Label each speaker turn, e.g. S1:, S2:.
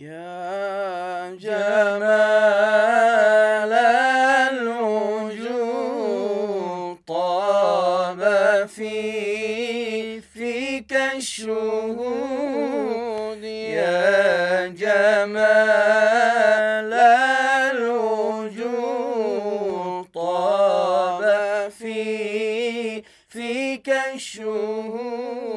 S1: يا جمال الوجود طاب في فيك الشهود. يا جمال الوجود طاب في فيك الشهود.